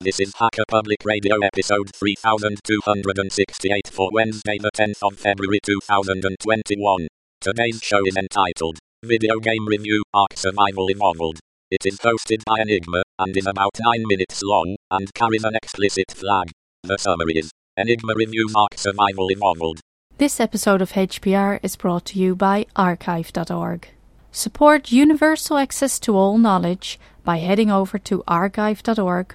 This is Hacker Public Radio episode 3268 for Wednesday, the 10th of February 2021. Today's show is entitled Video Game Review Ark Survival Evolved. It is hosted by Enigma and is about 9 minutes long and carries an explicit flag. The summary is Enigma reviews Ark Survival Evolved. This episode of HPR is brought to you by archive.org. Support universal access to all knowledge by heading over to archive.org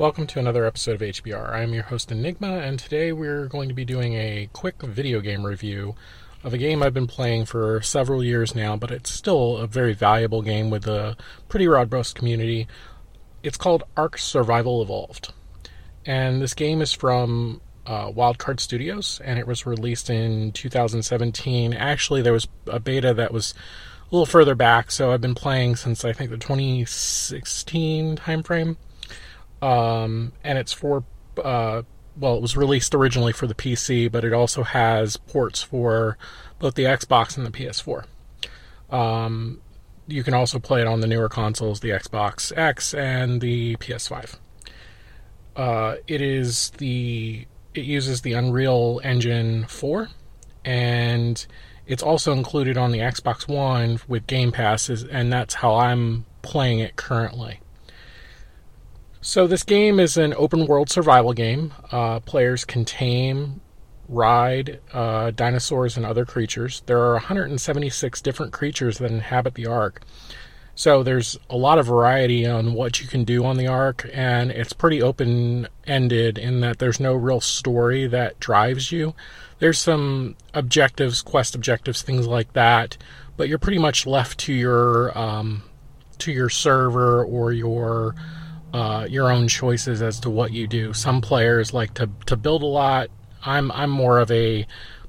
Welcome to another episode of HPR. I am your host Enigma, and today we're going to be doing a quick video game review of a game I've been playing for several years now, but it's still a very valuable game with a pretty robust community. It's called Ark Survival Evolved. And this game is from uh, Wildcard Studios, and it was released in 2017. Actually, there was a beta that was a little further back, so I've been playing since I think the 2016 timeframe um, and it's for uh, well, it was released originally for the PC, but it also has ports for both the Xbox and the PS4. Um, you can also play it on the newer consoles, the Xbox X and the PS5. Uh, it is the it uses the Unreal Engine 4, and it's also included on the Xbox One with Game Passes, and that's how I'm playing it currently. So, this game is an open world survival game. Uh, players can tame, ride uh, dinosaurs and other creatures. There are 176 different creatures that inhabit the Ark. So, there's a lot of variety on what you can do on the Ark, and it's pretty open ended in that there's no real story that drives you. There's some objectives, quest objectives, things like that, but you're pretty much left to your um, to your server or your uh, your own choices as to what you do. Some players like to to build a lot. I'm I'm more of a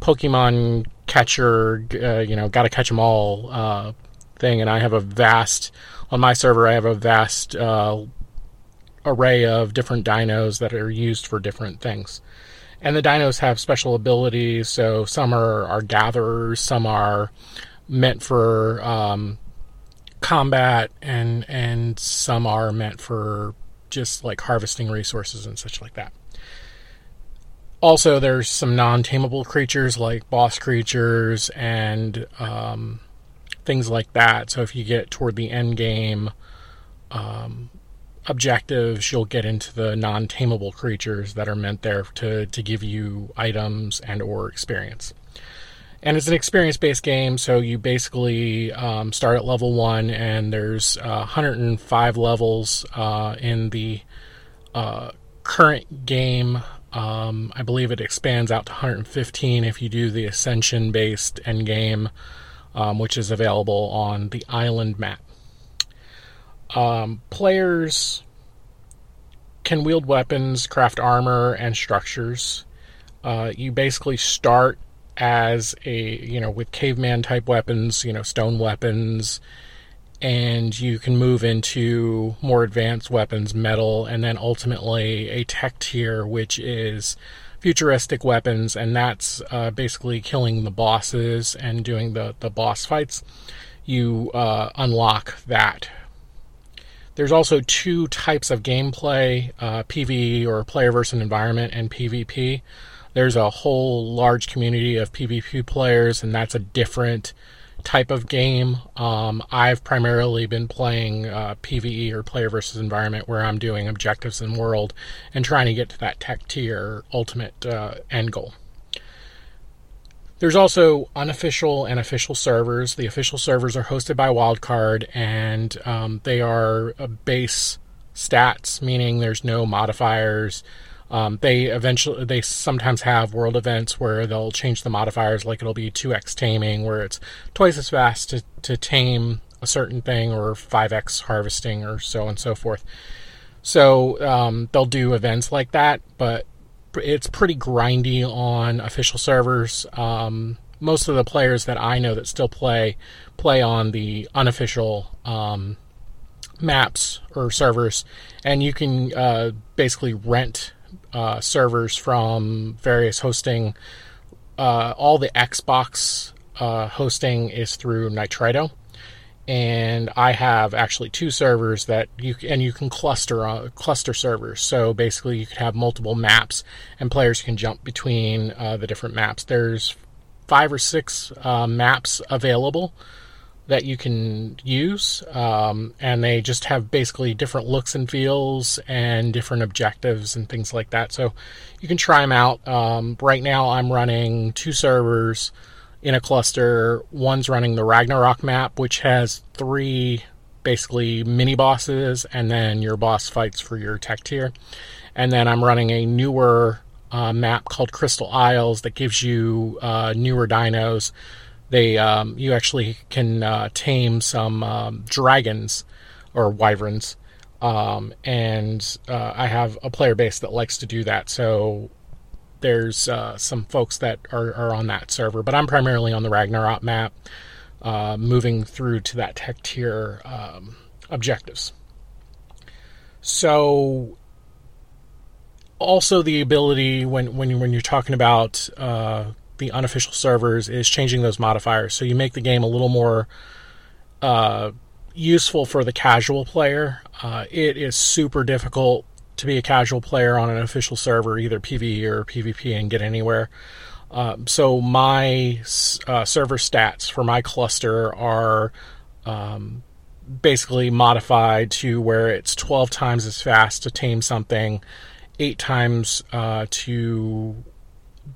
Pokemon catcher, uh, you know, got to catch them all uh, thing, and I have a vast on my server. I have a vast uh, array of different dinos that are used for different things. And the dinos have special abilities, so some are, are gatherers, some are meant for um, combat and and some are meant for just like harvesting resources and such like that. Also, there's some non-tameable creatures like boss creatures and um, things like that. So if you get toward the end game um, objectives, you'll get into the non-tameable creatures that are meant there to to give you items and or experience and it's an experience based game so you basically um, start at level one and there's uh, 105 levels uh, in the uh, current game. Um, i believe it expands out to 115 if you do the ascension based end game um, which is available on the island map. Um, players can wield weapons craft armor and structures. Uh, you basically start as a you know with caveman type weapons, you know stone weapons, and you can move into more advanced weapons, metal, and then ultimately a tech tier, which is futuristic weapons, and that's uh, basically killing the bosses and doing the the boss fights. You uh, unlock that. There's also two types of gameplay: uh, PVE or player versus environment, and PvP there's a whole large community of PvP players, and that's a different type of game. Um, I've primarily been playing uh, PVE or player versus environment, where I'm doing objectives in world and trying to get to that tech tier ultimate uh, end goal. There's also unofficial and official servers. The official servers are hosted by Wildcard, and um, they are base stats, meaning there's no modifiers Um, they eventually they sometimes have world events where they'll change the modifiers, like it'll be two x taming, where it's twice as fast to, to tame a certain thing, or five x harvesting, or so and so forth. So um, they'll do events like that, but it's pretty grindy on official servers. Um, most of the players that I know that still play play on the unofficial um, maps or servers, and you can uh, basically rent uh, servers from various hosting. Uh, all the Xbox uh, hosting is through Nitrado, and I have actually two servers that you and you can cluster uh, cluster servers. So basically, you could have multiple maps, and players can jump between uh, the different maps. There's five or six maps available that you can use, um, and they just have basically different looks and feels and different objectives and things like that. So you can try them out. Um, right now, I'm running two servers in a cluster. One's running the Ragnarok map, which has three basically mini bosses, and then your boss fights for your tech tier. And then I'm running a newer uh, map called Crystal Isles that gives you uh, newer dinos they um, you actually can uh, tame some um, dragons or wyverns, um, and uh, I have a player base that likes to do that. So there's uh, some folks that are, are, on that server, but I'm primarily on the Ragnarok map, uh, moving through to that tech tier um, objectives. So also the ability when when when you're talking about uh, the unofficial servers is changing those modifiers. So you make the game a little more uh, useful for the casual player. Uh, it is super difficult to be a casual player on an official server, either PvE or PvP, and get anywhere. Um, so my uh, server stats for my cluster are um, basically modified to where it's 12 times as fast to tame something, eight times uh, to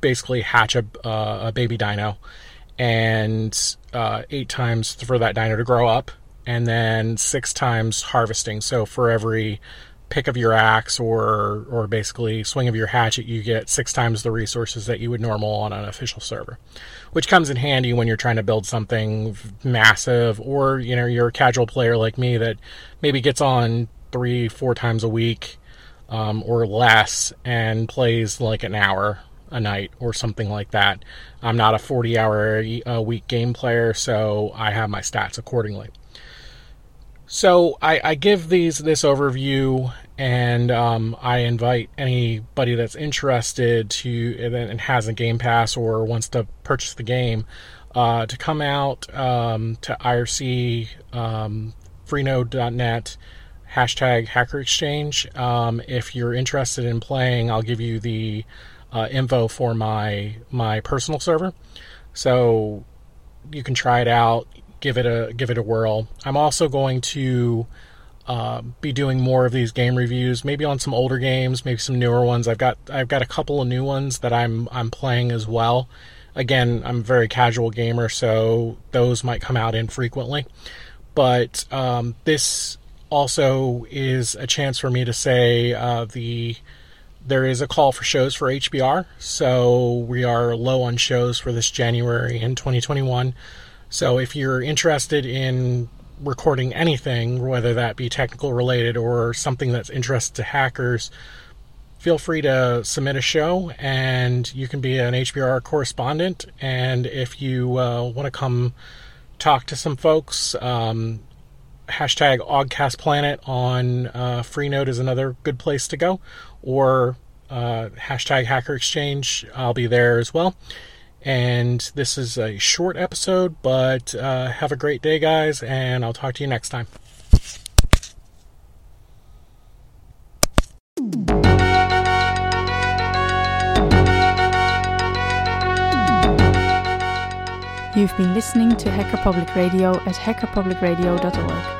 basically hatch a, uh, a baby dino, and uh, eight times for that dino to grow up, and then six times harvesting. So for every pick of your axe or or basically swing of your hatchet, you get six times the resources that you would normal on an official server, which comes in handy when you're trying to build something massive, or you know you're a casual player like me that maybe gets on three four times a week um, or less and plays like an hour a night or something like that. I'm not a 40 hour a week game player, so I have my stats accordingly. So I, I give these this overview, and um, I invite anybody that's interested to and has a Game Pass or wants to purchase the game uh, to come out um, to IRC um, freenode.net hashtag hacker exchange. Um, if you're interested in playing, I'll give you the uh, info for my my personal server, so you can try it out, give it a give it a whirl. I'm also going to uh, be doing more of these game reviews, maybe on some older games, maybe some newer ones. I've got I've got a couple of new ones that I'm I'm playing as well. Again, I'm a very casual gamer, so those might come out infrequently. But um, this also is a chance for me to say uh, the there is a call for shows for HPR, so we are low on shows for this January in 2021. So if you're interested in recording anything, whether that be technical related or something that's interest to hackers, feel free to submit a show and you can be an HPR correspondent. And if you uh, want to come talk to some folks, um, hashtag OggcastPlanet on uh, Freenode is another good place to go or uh, hashtag Hacker Exchange. I'll be there as well. And this is a short episode, but uh, have a great day, guys, and I'll talk to you next time. You've been listening to Hacker Public Radio at hackerpublicradio.org.